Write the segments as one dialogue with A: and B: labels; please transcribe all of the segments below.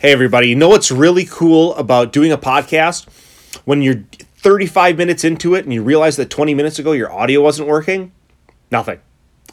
A: Hey, everybody, you know what's really cool about doing a podcast? When you're 35 minutes into it and you realize that 20 minutes ago your audio wasn't working? Nothing.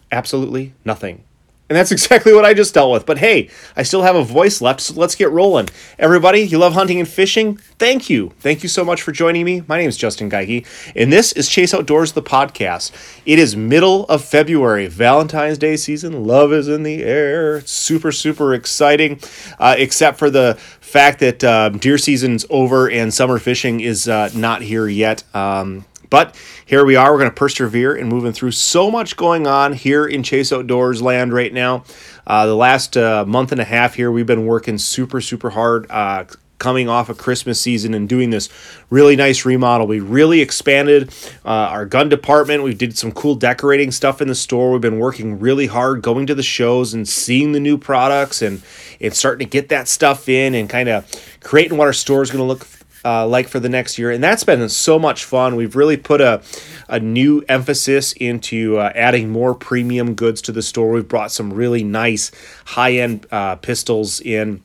A: Absolutely nothing. And that's exactly what I just dealt with. But hey, I still have a voice left, so let's get rolling. Everybody, you love hunting and fishing? Thank you. Thank you so much for joining me. My name is Justin Geike, and this is Chase Outdoors, the podcast. It is middle of February, Valentine's Day season. Love is in the air. It's super, super exciting, uh, except for the fact that um, deer season's over and summer fishing is uh, not here yet. Um, but here we are. We're going to persevere and moving through so much going on here in Chase Outdoors land right now. Uh, the last uh, month and a half here, we've been working super, super hard. Uh, coming off a of Christmas season and doing this really nice remodel. We really expanded uh, our gun department. We did some cool decorating stuff in the store. We've been working really hard going to the shows and seeing the new products and, and starting to get that stuff in and kind of creating what our store is going to look uh, like for the next year. And that's been so much fun. We've really put a, a new emphasis into uh, adding more premium goods to the store. We've brought some really nice high end uh, pistols in,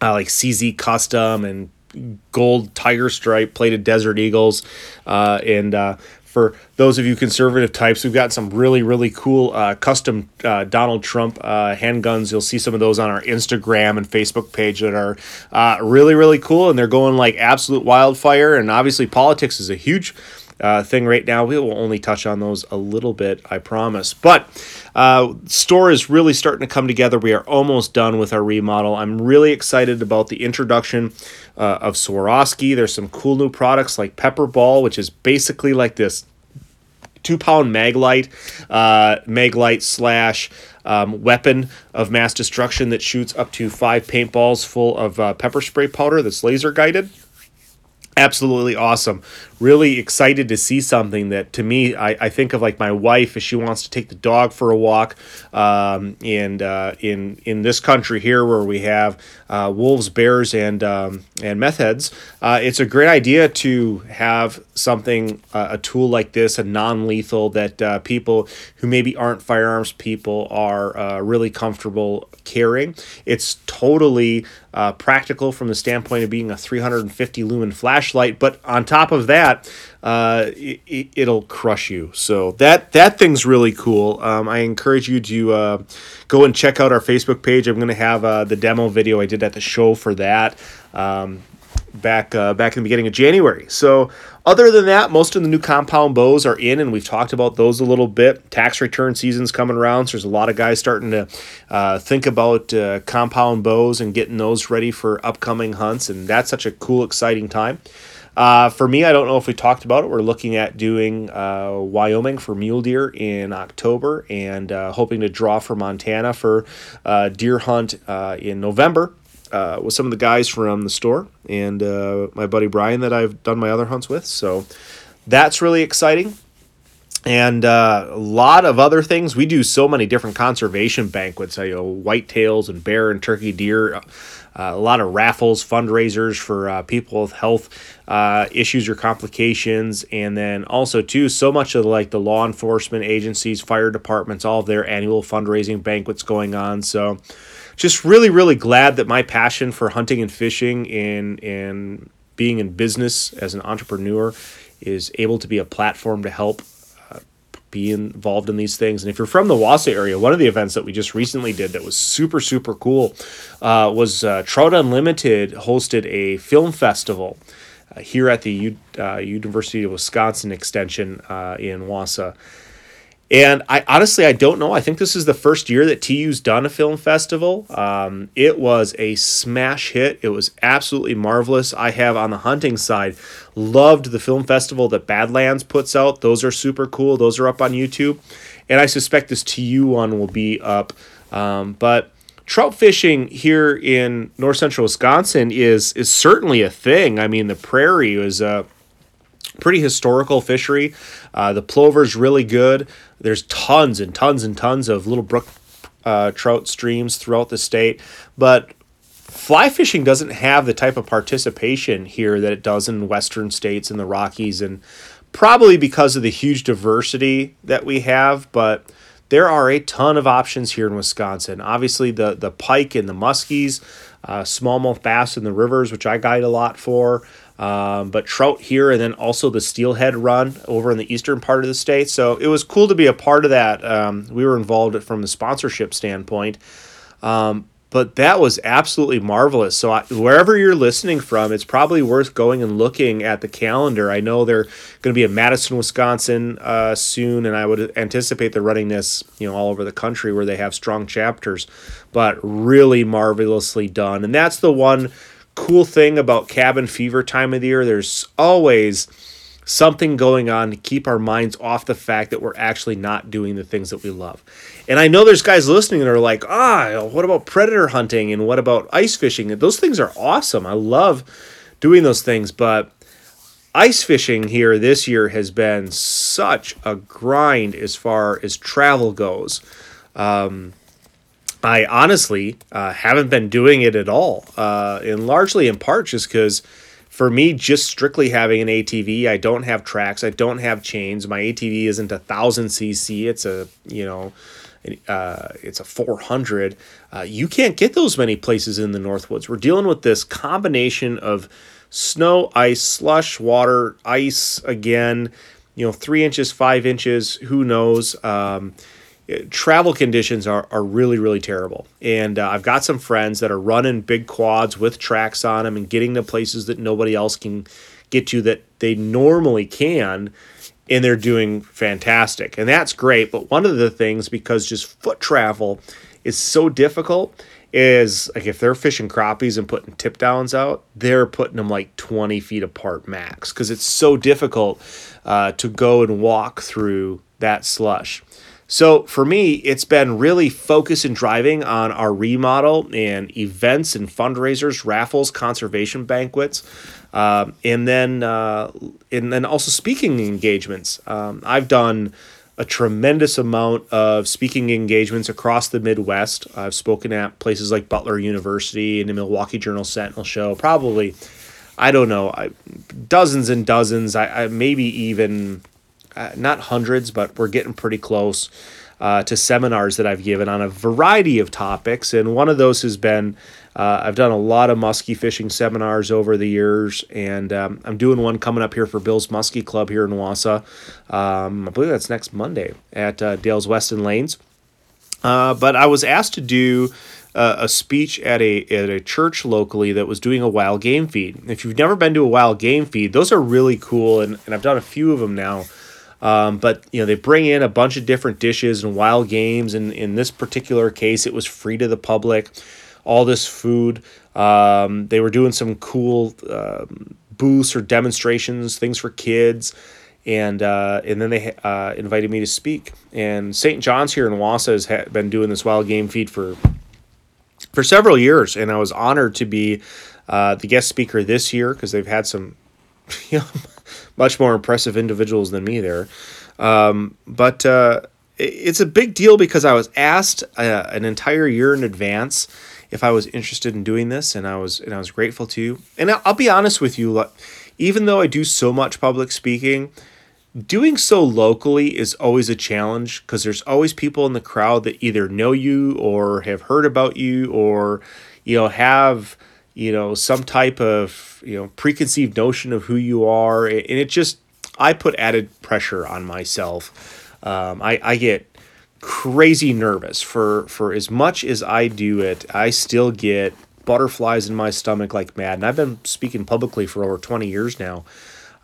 A: uh, like CZ Custom and gold tiger stripe plated Desert Eagles. Uh, and uh, for those of you conservative types, we've got some really, really cool uh, custom uh, Donald Trump uh, handguns. You'll see some of those on our Instagram and Facebook page that are uh, really, really cool, and they're going like absolute wildfire. And obviously, politics is a huge uh, thing right now. We will only touch on those a little bit, I promise. But uh, store is really starting to come together. We are almost done with our remodel. I'm really excited about the introduction uh, of Swarovski. There's some cool new products like Pepper Ball, which is basically like this two pound maglite, uh, maglite slash um, weapon of mass destruction that shoots up to five paintballs full of uh, pepper spray powder that's laser guided absolutely awesome really excited to see something that to me I, I think of like my wife if she wants to take the dog for a walk um, and uh, in in this country here where we have uh, wolves bears and um, and meth heads uh, it's a great idea to have something uh, a tool like this a non-lethal that uh, people who maybe aren't firearms people are uh, really comfortable carrying. It's totally practical from the standpoint of being a 350 lumen flashlight but on top of that that, uh, it, will crush you. So that that thing's really cool. Um, I encourage you to uh, go and check out our Facebook page. I'm going to have uh, the demo video I did at the show for that. Um, back uh, back in the beginning of January. So other than that, most of the new compound bows are in, and we've talked about those a little bit. Tax return season's coming around, so there's a lot of guys starting to uh, think about uh, compound bows and getting those ready for upcoming hunts, and that's such a cool, exciting time. Uh, for me, I don't know if we talked about it. We're looking at doing uh, Wyoming for mule deer in October and uh, hoping to draw for Montana for uh, deer hunt uh, in November. Uh, with some of the guys from the store and my buddy Brian that I've done my other hunts with. So that's really exciting and uh, a lot of other things. We do so many different conservation banquets. You know, whitetails and bear and turkey deer. Uh, a lot of raffles, fundraisers for uh, people with health uh, issues or complications, and then also too so much of like the law enforcement agencies, fire departments, all of their annual fundraising banquets going on. So, just really, really glad that my passion for hunting and fishing and and being in business as an entrepreneur is able to be a platform to help be involved in these things. And if you're from the Wausau area, one of the events that we just recently did that was super, super cool uh, was uh, Trout Unlimited hosted a film festival uh, here at the U- uh, University of Wisconsin Extension uh, in Wausau. And I honestly I don't know. I think this is the first year that TU's done a film festival. Um, it was a smash hit. It was absolutely marvelous. I have on the hunting side loved the film festival that Badlands puts out. Those are super cool. Those are up on YouTube, and I suspect this TU one will be up. Um, but trout fishing here in north central Wisconsin is is certainly a thing. I mean, the prairie is a pretty historical fishery. Uh, the plover's really good. There's tons and tons and tons of little brook uh, trout streams throughout the state, but fly fishing doesn't have the type of participation here that it does in western states and the Rockies, and probably because of the huge diversity that we have. But there are a ton of options here in Wisconsin. Obviously, the the pike and the muskies, uh, smallmouth bass in the rivers, which I guide a lot for. Um, but trout here, and then also the steelhead run over in the eastern part of the state. So it was cool to be a part of that. Um, we were involved from the sponsorship standpoint. Um, but that was absolutely marvelous. So I, wherever you're listening from, it's probably worth going and looking at the calendar. I know they're going to be in Madison, Wisconsin uh, soon, and I would anticipate they're running this, you know, all over the country where they have strong chapters. But really marvelously done, and that's the one cool thing about cabin fever time of the year. There's always something going on to keep our minds off the fact that we're actually not doing the things that we love. And I know there's guys listening that are like, ah, what about predator hunting and what about ice fishing? Those things are awesome. I love doing those things, but ice fishing here this year has been such a grind as far as travel goes. Um, I honestly uh, haven't been doing it at all, uh, and largely in part just because for me, just strictly having an ATV, I don't have tracks, I don't have chains. My ATV isn't a thousand cc; it's a you know, uh, it's a 400. Uh, you can't get those many places in the Northwoods. We're dealing with this combination of snow, ice, slush, water, ice again. You know, three inches, five inches, who knows? Um, travel conditions are, are really really terrible. And uh, i've got some friends that are running big quads with tracks on them and getting to places that nobody else can get to that they normally can and they're doing fantastic. And that's great but one of the things because just foot travel is so difficult is like if they're fishing crappies and putting tip downs out they're putting them like 20 feet apart max because it's so difficult uh, to go and walk through that slush so for me, it's been really focus and driving on our remodel and events and fundraisers, raffles, conservation banquets, uh, and then uh, and then also speaking engagements. Um, I've done a tremendous amount of speaking engagements across the Midwest. I've spoken at places like Butler University and the Milwaukee Journal Sentinel Show. Probably, I don't know, I, dozens and dozens. I, I maybe even uh, not hundreds, but we're getting pretty close uh, to seminars that I've given on a variety of topics. And one of those has been uh, I've done a lot of muskie fishing seminars over the years, and um, I'm doing one coming up here for Bill's Muskie Club here in Wausau. Um, I believe that's next Monday at uh, Dale's Weston Lanes. Uh, but I was asked to do uh, a speech at a at a church locally that was doing a wild game feed. If you've never been to a wild game feed, those are really cool, and, and I've done a few of them now. Um, but you know they bring in a bunch of different dishes and wild games, and in this particular case, it was free to the public. All this food. Um, they were doing some cool uh, booths or demonstrations, things for kids, and uh, and then they uh, invited me to speak. And St. John's here in Wausau has ha- been doing this wild game feed for for several years, and I was honored to be uh, the guest speaker this year because they've had some you know, much more impressive individuals than me there. Um, but uh, it's a big deal because I was asked uh, an entire year in advance if I was interested in doing this, and I was and I was grateful to. You. And I'll, I'll be honest with you, even though I do so much public speaking, doing so locally is always a challenge because there's always people in the crowd that either know you or have heard about you or you know have you know some type of you know preconceived notion of who you are. And it just i put added pressure on myself. Um, I, I get crazy nervous. For for as much as i do it i still get butterflies in my stomach like mad. And i've been speaking publicly for over 20 years now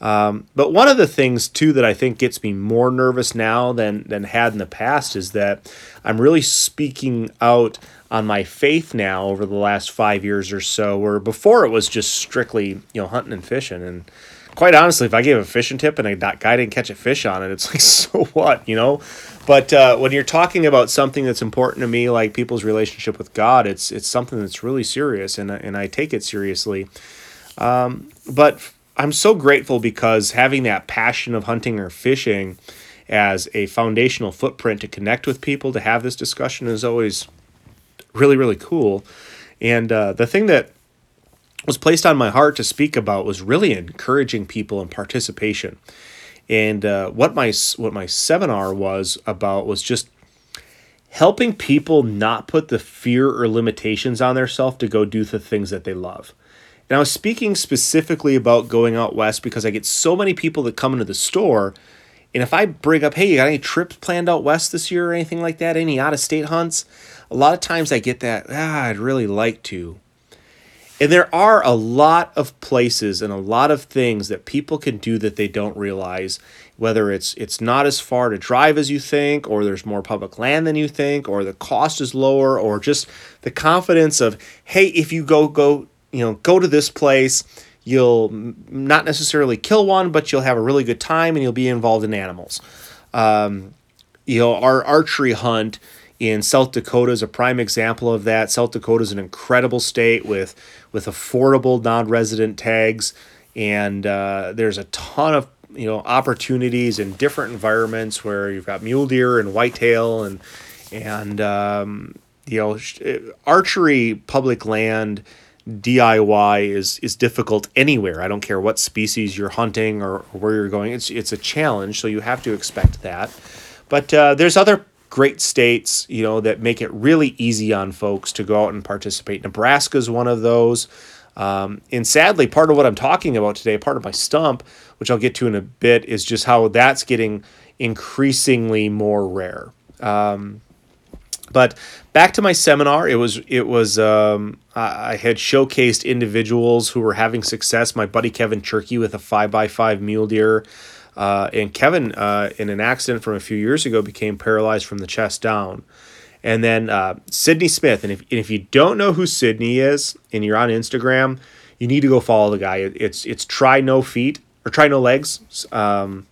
A: um, but one of the things too that I think gets me more nervous now than than had in the past is that I'm really speaking out on my faith now over the last five years or so, where before it was just strictly you know hunting and fishing. And quite honestly, if I gave a fishing tip and a guy didn't catch a fish on it, it's like so what, you know. But uh, when you're talking about something that's important to me, like people's relationship with God, it's it's something that's really serious, and and I take it seriously. Um, but I'm so grateful because having that passion of hunting or fishing as a foundational footprint to connect with people, to have this discussion is always really, really cool. And uh, the thing that was placed on my heart to speak about was really encouraging people and participation. And uh, what my what my seminar was about was just helping people not put the fear or limitations on themselves to go do the things that they love. Was speaking specifically about going out west because I get so many people that come into the store. And if I bring up, hey, you got any trips planned out west this year or anything like that? Any out of state hunts? A lot of times I get that, ah, I'd really like to. And there are a lot of places and a lot of things that people can do that they don't realize, whether it's it's not as far to drive as you think, or there's more public land than you think, or the cost is lower, or just the confidence of, hey, if you go go, you know, go to this place, you'll not necessarily kill one, but you'll have a really good time and you'll be involved in animals. Um, you know, our archery hunt in South Dakota is a prime example of that. South Dakota is an incredible state with with affordable non-resident tags, and uh, there's a ton of you know opportunities in different environments where you've got mule deer and whitetail and and um, you know archery public land DIY is is difficult anywhere. I don't care what species you're hunting or, or where you're going. It's it's a challenge, so you have to expect that. But uh, there's other great states, you know, that make it really easy on folks to go out and participate. Nebraska is one of those. Um, and sadly, part of what I'm talking about today, part of my stump, which I'll get to in a bit, is just how that's getting increasingly more rare. Um, but back to my seminar, it was it was um, I had showcased individuals who were having success. My buddy Kevin Turkey with a five by five mule deer. Uh, and Kevin, uh, in an accident from a few years ago, became paralyzed from the chest down. And then uh, Sydney Smith. And if, and if you don't know who Sydney is and you're on Instagram, you need to go follow the guy. It's it's try no feet or try no legs. Um,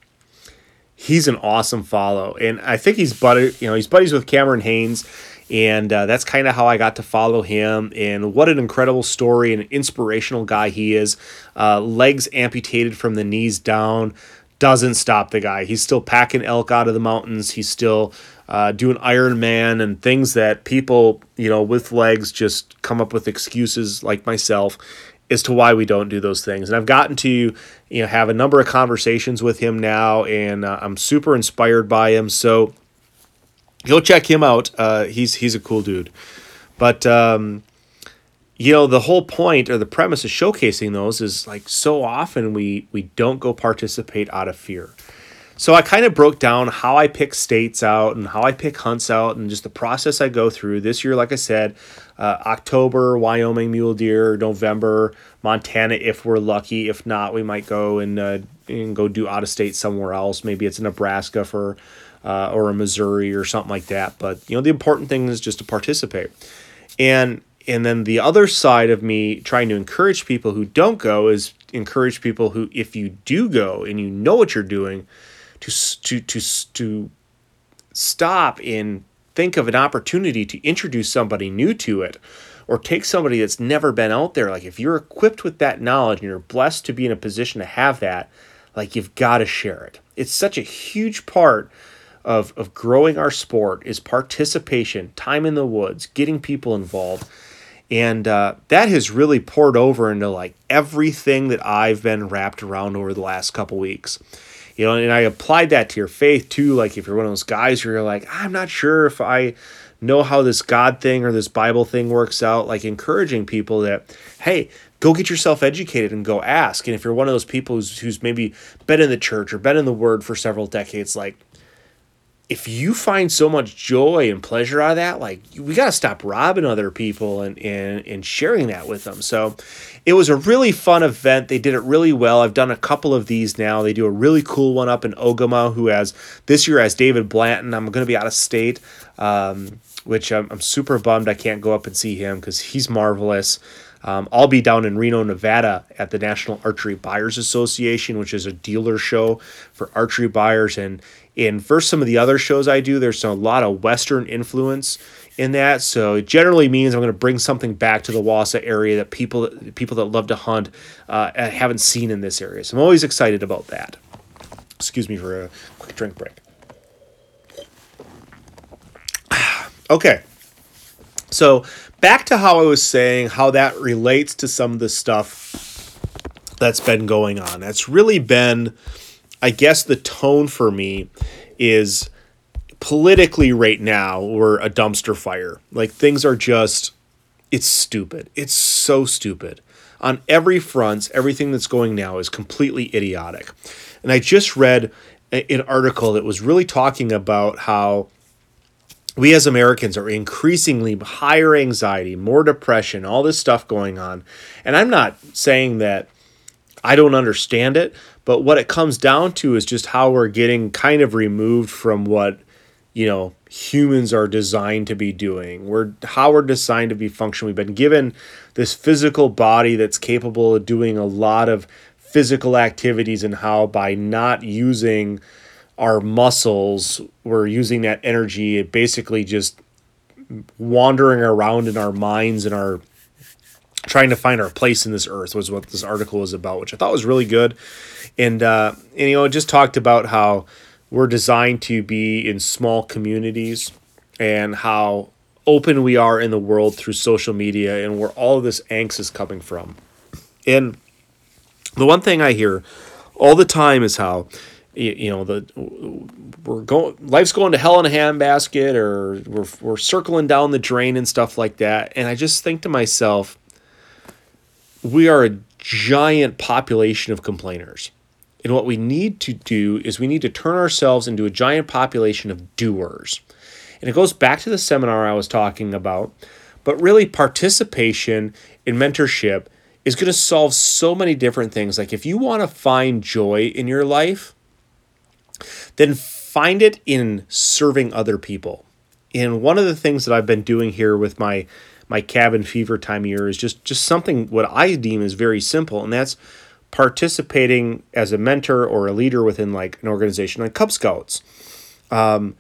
A: he's an awesome follow, and I think he's buddy. You know, he's buddies with Cameron Hanes, and uh, that's kind of how I got to follow him. And what an incredible story and inspirational guy he is. Uh, legs amputated from the knees down doesn't stop the guy. He's still packing elk out of the mountains. He's still uh, doing Iron Man and things that people, you know, with legs just come up with excuses like myself as to why we don't do those things. And I've gotten to, you know, have a number of conversations with him now, and uh, I'm super inspired by him. So go check him out. Uh, he's he's a cool dude. But um, you know the whole point or the premise of showcasing those is like so often we we don't go participate out of fear so i kind of broke down how i pick states out and how i pick hunts out and just the process i go through this year like i said uh, october wyoming mule deer november montana if we're lucky. If not we might go and, uh, and go do out of state somewhere else. Maybe it's nebraska for uh, or a missouri or something like that. But you know the important thing is just to participate. And and then the other side of me trying to encourage people who don't go is encourage people who if you do go and you know what you're doing to to to to stop and think of an opportunity to introduce somebody new to it or take somebody that's never been out there. Like if you're equipped with that knowledge and you're blessed to be in a position to have that like you've got to share it. It's such a huge part of, of growing our sport is participation time in the woods getting people involved. And uh, that has really poured over into like everything that I've been wrapped around over the last couple weeks. You know, and I applied that to your faith too. Like if you're one of those guys where you're like, I'm not sure if I know how this God thing or this Bible thing works out, like encouraging people that, hey, go get yourself educated and go ask. And if you're one of those people who's, who's maybe been in the church or been in the word for several decades, like if you find so much joy and pleasure out of that, like we got to stop robbing other people and, and, and sharing that with them. So it was a really fun event. They did it really well. I've done a couple of these now. They do a really cool one up in Ogema, who has this year has David Blanton. I'm going to be out of state, um, which I'm, I'm super bummed I can't go up and see him because he's marvelous. Um, I'll be down in Reno, Nevada at the National Archery Buyers Association, which is a dealer show for archery buyers. And in versus some of the other shows I do, there's a lot of Western influence in that. So it generally means I'm going to bring something back to the Wausau area that people people that love to hunt uh, haven't seen in this area. So I'm always excited about that. Excuse me for a quick drink break. okay. So back to how I was saying how that relates to some of the stuff that's been going on. That's really been, I guess, the tone for me is politically right now we're a dumpster fire. Like things are just it's stupid. It's so stupid. On every front, everything that's going now is completely idiotic. And I just read an article that was really talking about how we as Americans are increasingly higher anxiety, more depression, all this stuff going on. And I'm not saying that I don't understand it, but what it comes down to is just how we're getting kind of removed from what, you know, humans are designed to be doing. We're how we're designed to be functional. We've been given this physical body that's capable of doing a lot of physical activities and how by not using our muscles, we're using that energy basically just wandering around in our minds and our trying to find our place in this earth was what this article was about, which I thought was really good. And, uh, and you know, it just talked about how we're designed to be in small communities and how open we are in the world through social media and where all of this angst is coming from. And the one thing I hear all the time is how you know the we're going life's going to hell in a handbasket or we're we're circling down the drain and stuff like that and I just think to myself we are a giant population of complainers. And what we need to do is we need to turn ourselves into a giant population of doers. And it goes back to the seminar I was talking about, but really participation in mentorship is going to solve so many different things. Like if you want to find joy in your life, then find it in serving other people. And one of the things that I've been doing here with my my cabin fever time year is just just something what I deem is very simple, and that's participating as a mentor or a leader within like an organization like Cub Scouts. Um,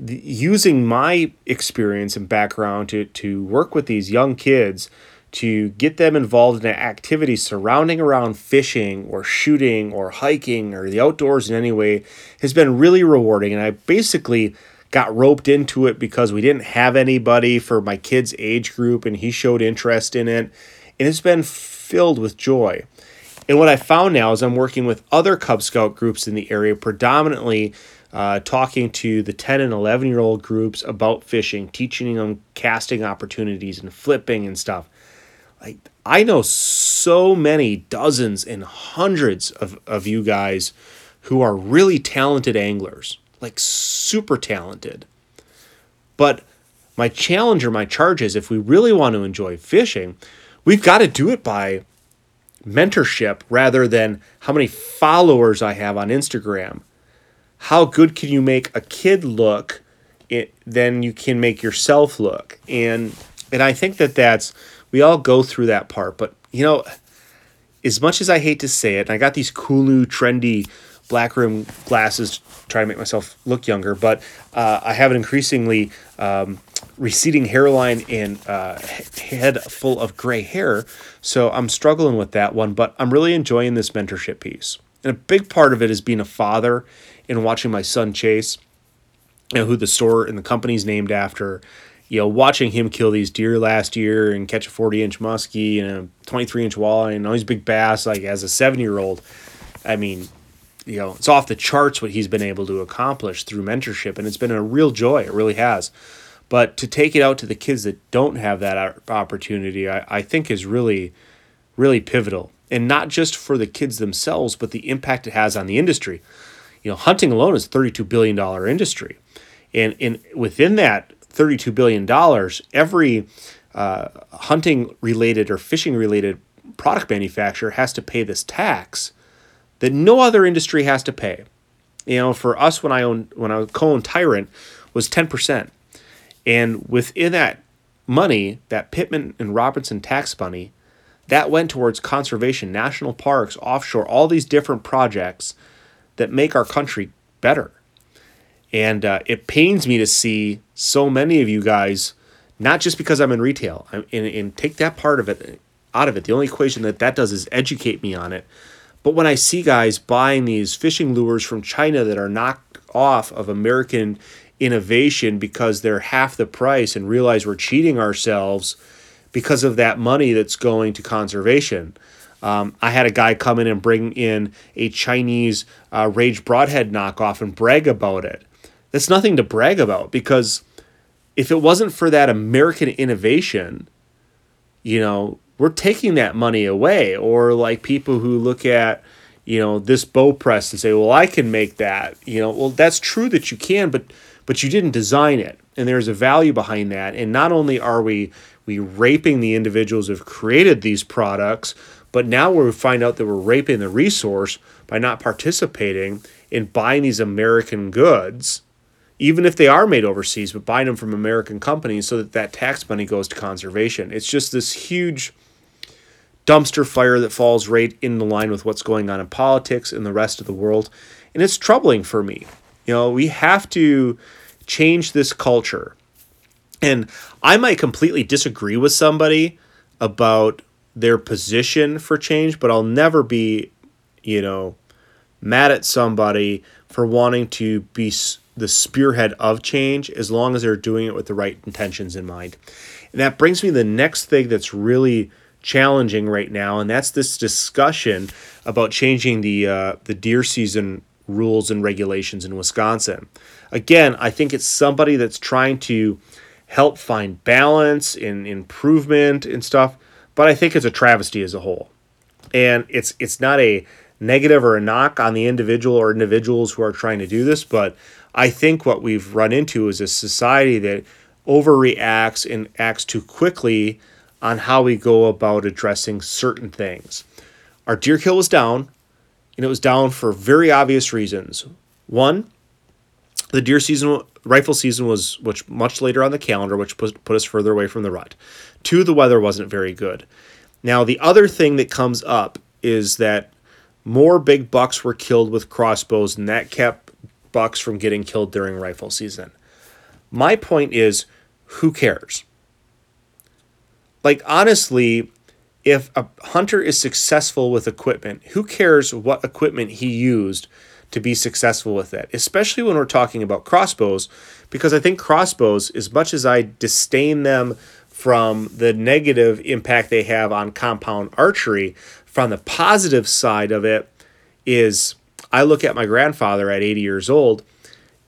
A: the, using my experience and background to to work with these young kids to get them involved in activities surrounding around fishing or shooting or hiking or the outdoors in any way has been really rewarding. And I basically got roped into it because we didn't have anybody for my kid's age group and he showed interest in it. And it's been filled with joy. And what I found now is I'm working with other Cub Scout groups in the area, predominantly uh, talking to the 10 and 11 year old groups about fishing, teaching them casting opportunities and flipping and stuff like I know so many dozens and hundreds of, of you guys who are really talented anglers, like super talented. But my challenge or my charge is if we really want to enjoy fishing, we've got to do it by mentorship rather than how many followers I have on Instagram. How good can you make a kid look? It, then you can make yourself look. And and I think that that's we all go through that part. But you know, as much as I hate to say it, and I got these cool new trendy black rim glasses trying to make myself look younger, but uh, I have an increasingly um, receding hairline and uh, head full of gray hair. So I'm struggling with that one, but I'm really enjoying this mentorship piece. And a big part of it is being a father and watching my son Chase, you know, who the store and the company's named after, you know, watching him kill these deer last year and catch a 40 inch muskie and a 23 inch walleye and all these big bass, like as a seven year old, I mean, you know, it's off the charts what he's been able to accomplish through mentorship. And it's been a real joy. It really has. But to take it out to the kids that don't have that opportunity, I, I think is really, really pivotal. And not just for the kids themselves, but the impact it has on the industry. You know, hunting alone is a $32 billion industry. And, and within that $32 billion, every uh, hunting related or fishing related product manufacturer has to pay this tax that no other industry has to pay. You know, for us when I owned when I co-owned Tyrant was 10%. And within that money, that Pittman and Robertson tax money, that went towards conservation, national parks, offshore, all these different projects that make our country better. And uh, it pains me to see so many of you guys, not just because I'm in retail, I'm, and, and take that part of it out of it. The only equation that that does is educate me on it. But when I see guys buying these fishing lures from China that are knocked off of American innovation because they're half the price and realize we're cheating ourselves because of that money that's going to conservation. Um, I had a guy come in and bring in a Chinese uh, Rage Broadhead knockoff and brag about it that's nothing to brag about because if it wasn't for that American innovation, you know, we're taking that money away. Or like people who look at, you know, this bow press and say, well, I can make that. You know, well, that's true that you can, but but you didn't design it. And there's a value behind that. And not only are we we raping the individuals who've created these products, but now we find out that we're raping the resource by not participating in buying these American goods, even if they are made overseas, but buying them from American companies so that that tax money goes to conservation. It's just this huge dumpster fire that falls right in the line with what's going on in politics in the rest of the world. And it's troubling for me. You know, we have to change this culture. And I might completely disagree with somebody about their position for change, but I'll never be, you know, mad at somebody for wanting to be the spearhead of change as long as they're doing it with the right intentions in mind. And that brings me the next thing that's really challenging right now, and that's this discussion about changing the uh, the deer season rules and regulations in Wisconsin. Again, I think it's somebody that's trying to help find balance and improvement and stuff, but I think it's a travesty as a whole. And it's it's not a negative or a knock on the individual or individuals who are trying to do this, but I think what we've run into is a society that overreacts and acts too quickly on how we go about addressing certain things. Our deer kill was down, and it was down for very obvious reasons. One, the deer season, rifle season was which much later on the calendar, which put, put us further away from the rut. Two, the weather wasn't very good. Now, the other thing that comes up is that more big bucks were killed with crossbows, and that kept bucks from getting killed during rifle season. My point is, who cares? like honestly, if a hunter is successful with equipment, who cares what equipment he used to be successful with it? Especially when we're talking about crossbows, because I think crossbows, as much as I disdain them from the negative impact they have on compound archery, from the positive side of it is I look at my grandfather at 80 years old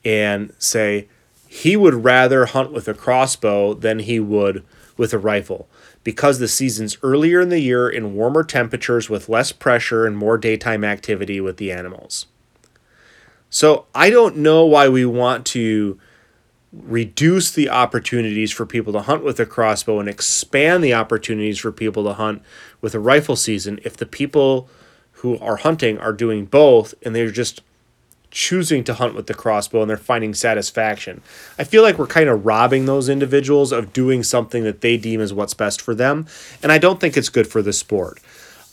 A: and say he would rather hunt with a crossbow than he would with a rifle because the season's earlier in the year in warmer temperatures with less pressure and more daytime activity with the animals. So I don't know why we want to reduce the opportunities for people to hunt with a crossbow and expand the opportunities for people to hunt with a rifle season if the people who are hunting are doing both and they're just choosing to hunt with the crossbow and they're finding satisfaction. I feel like we're kind of robbing those individuals of doing something that they deem as what's best for them, and I don't think it's good for the sport.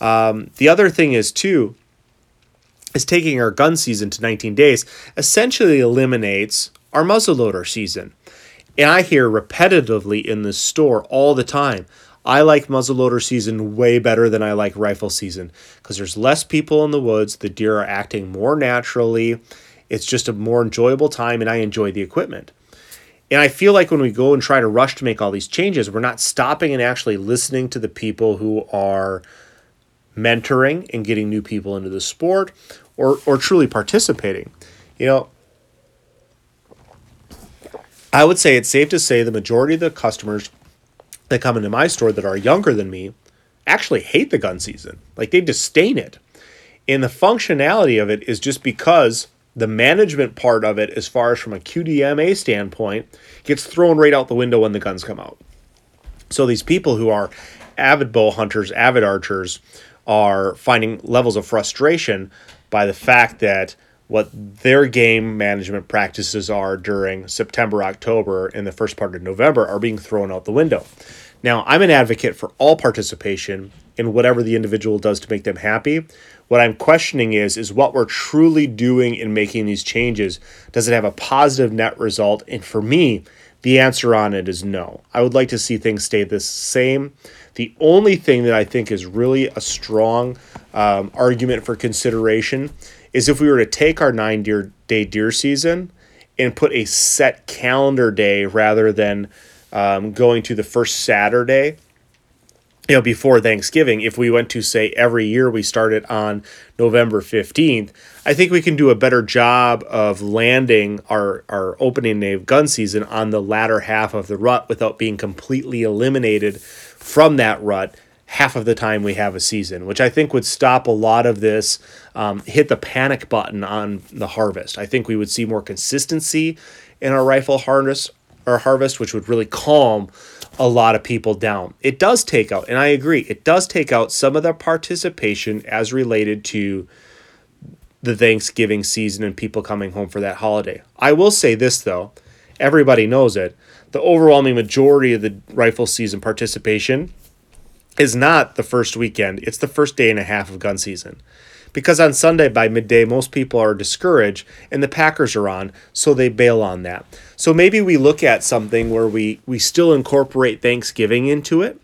A: Um, the other thing is too is taking our gun season to 19 days essentially eliminates our muzzleloader season. And I hear repetitively in the store all the time, I like muzzleloader season way better than I like rifle season because there's less people in the woods. The deer are acting more naturally. It's just a more enjoyable time, and I enjoy the equipment. And I feel like when we go and try to rush to make all these changes, we're not stopping and actually listening to the people who are mentoring and getting new people into the sport or, or truly participating. You know, I would say it's safe to say the majority of the customers that come into my store that are younger than me actually hate the gun season. Like they disdain it. And the functionality of it is just because the management part of it, as far as from a QDMA standpoint, gets thrown right out the window when the guns come out. So these people who are avid bow hunters, avid archers, are finding levels of frustration by the fact that what their game management practices are during September, October, and the first part of November are being thrown out the window. Now, I'm an advocate for all participation in whatever the individual does to make them happy. What I'm questioning is is what we're truly doing in making these changes. Does it have a positive net result? And for me, the answer on it is no. I would like to see things stay the same. The only thing that I think is really a strong um, argument for consideration is if we were to take our nine deer day deer season and put a set calendar day rather than um, going to the first Saturday you know, before Thanksgiving, if we went to say every year we started on November 15th, I think we can do a better job of landing our, our opening day of gun season on the latter half of the rut without being completely eliminated from that rut half of the time we have a season, which I think would stop a lot of this, um, hit the panic button on the harvest. I think we would see more consistency in our rifle harness or harvest, which would really calm a lot of people down. It does take out, and I agree, it does take out some of the participation as related to the Thanksgiving season and people coming home for that holiday. I will say this though, everybody knows it. The overwhelming majority of the rifle season participation is not the first weekend, it's the first day and a half of gun season because on Sunday by midday, most people are discouraged and the Packers are on, so they bail on that. So maybe we look at something where we, we still incorporate Thanksgiving into it.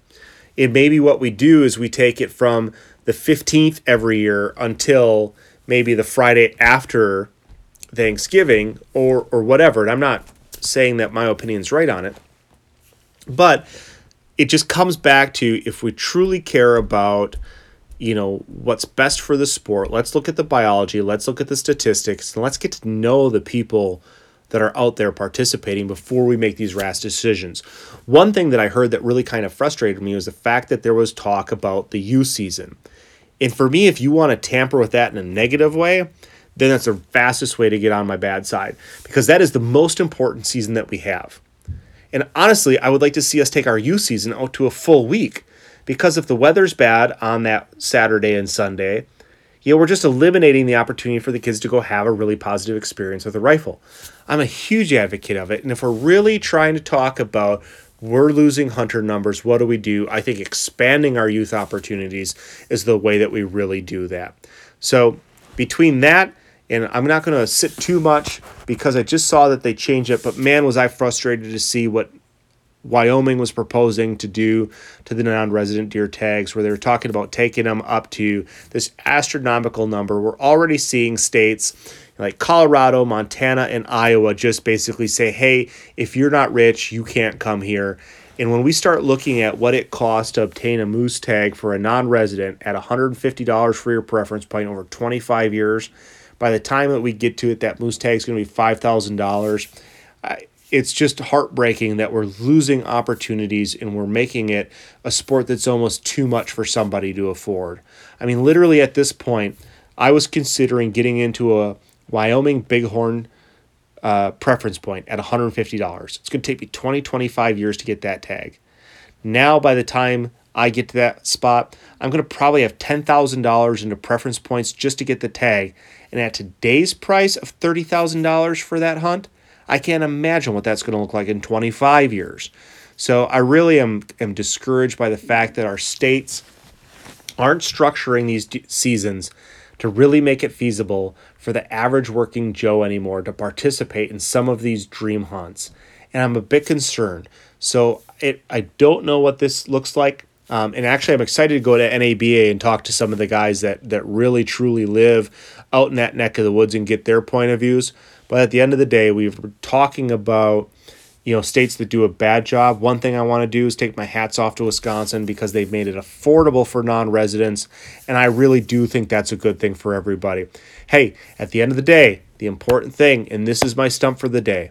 A: And maybe what we do is we take it from the 15th every year until maybe the Friday after Thanksgiving or, or whatever. And I'm not saying that my opinion is right on it, but it just comes back to if we truly care about you know what's best for the sport let's look at the biology let's look at the statistics and let's get to know the people that are out there participating before we make these rash decisions. One thing that i heard that really kind of frustrated me was the fact that there was talk about the youth season. And for me if you want to tamper with that in a negative way then that's the fastest way to get on my bad side because that is the most important season that we have and honestly i would like to see us take our youth season out to a full week because if the weather's bad on that Saturday and Sunday, you know, we're just eliminating the opportunity for the kids to go have a really positive experience with a rifle. I'm a huge advocate of it. And if we're really trying to talk about we're losing hunter numbers, what do we do? I think expanding our youth opportunities is the way that we really do that. So between that, and I'm not going to sit too much because I just saw that they changed it, but man, was I frustrated to see what Wyoming was proposing to do to the non resident deer tags, where they were talking about taking them up to this astronomical number. We're already seeing states like Colorado, Montana, and Iowa just basically say, hey, if you're not rich, you can't come here. And when we start looking at what it costs to obtain a moose tag for a non resident at $150 for your preference point over 25 years, by the time that we get to it, that moose tag is going to be $5,000 it's just heartbreaking that we're losing opportunities and we're making it a sport that's almost too much for somebody to afford. I mean, literally at this point, I was considering getting into a Wyoming Bighorn uh, preference point at $150. It's going to take me 20, 25 years to get that tag. Now, by the time I get to that spot, I'm going to probably have $10,000 into preference points just to get the tag. And at today's price of $30,000 for that hunt, I can't imagine what that's going to look like in 25 years. So I really am, am discouraged by the fact that our states aren't structuring these seasons to really make it feasible for the average working Joe anymore to participate in some of these dream hunts. And I'm a bit concerned. So it, I don't know what this looks like. Um, and actually, I'm excited to go to NABA and talk to some of the guys that, that really truly live out in that neck of the woods and get their point of views. But at the end of the day, we are talking about you know states that do a bad job. One thing I want to do is take my hats off to Wisconsin because they've made it affordable for non-residents, and I really do think that's a good thing for everybody. Hey, at the end of the day, the important thing, and this is my stump for the day.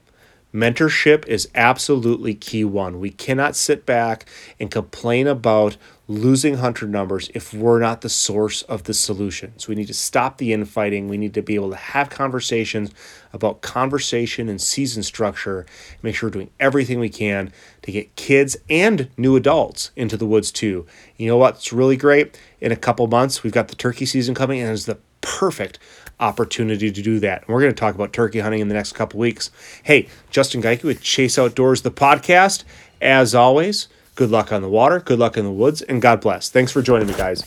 A: Mentorship is absolutely key one. We cannot sit back and complain about losing hunter numbers if we're not the source of the solution. So We need to stop the infighting. We need to be able to have conversations about conversation and season structure. Make sure we're doing everything we can to get kids and new adults into the woods too. You know what's really great? In a couple months, we've got the turkey season coming, and it's the perfect opportunity to do that. And we're going to talk about turkey hunting in the next couple weeks. Hey, Justin Geike with Chase Outdoors, the podcast. As always, good luck on the water, good luck in the woods, and God bless. Thanks for joining me, guys.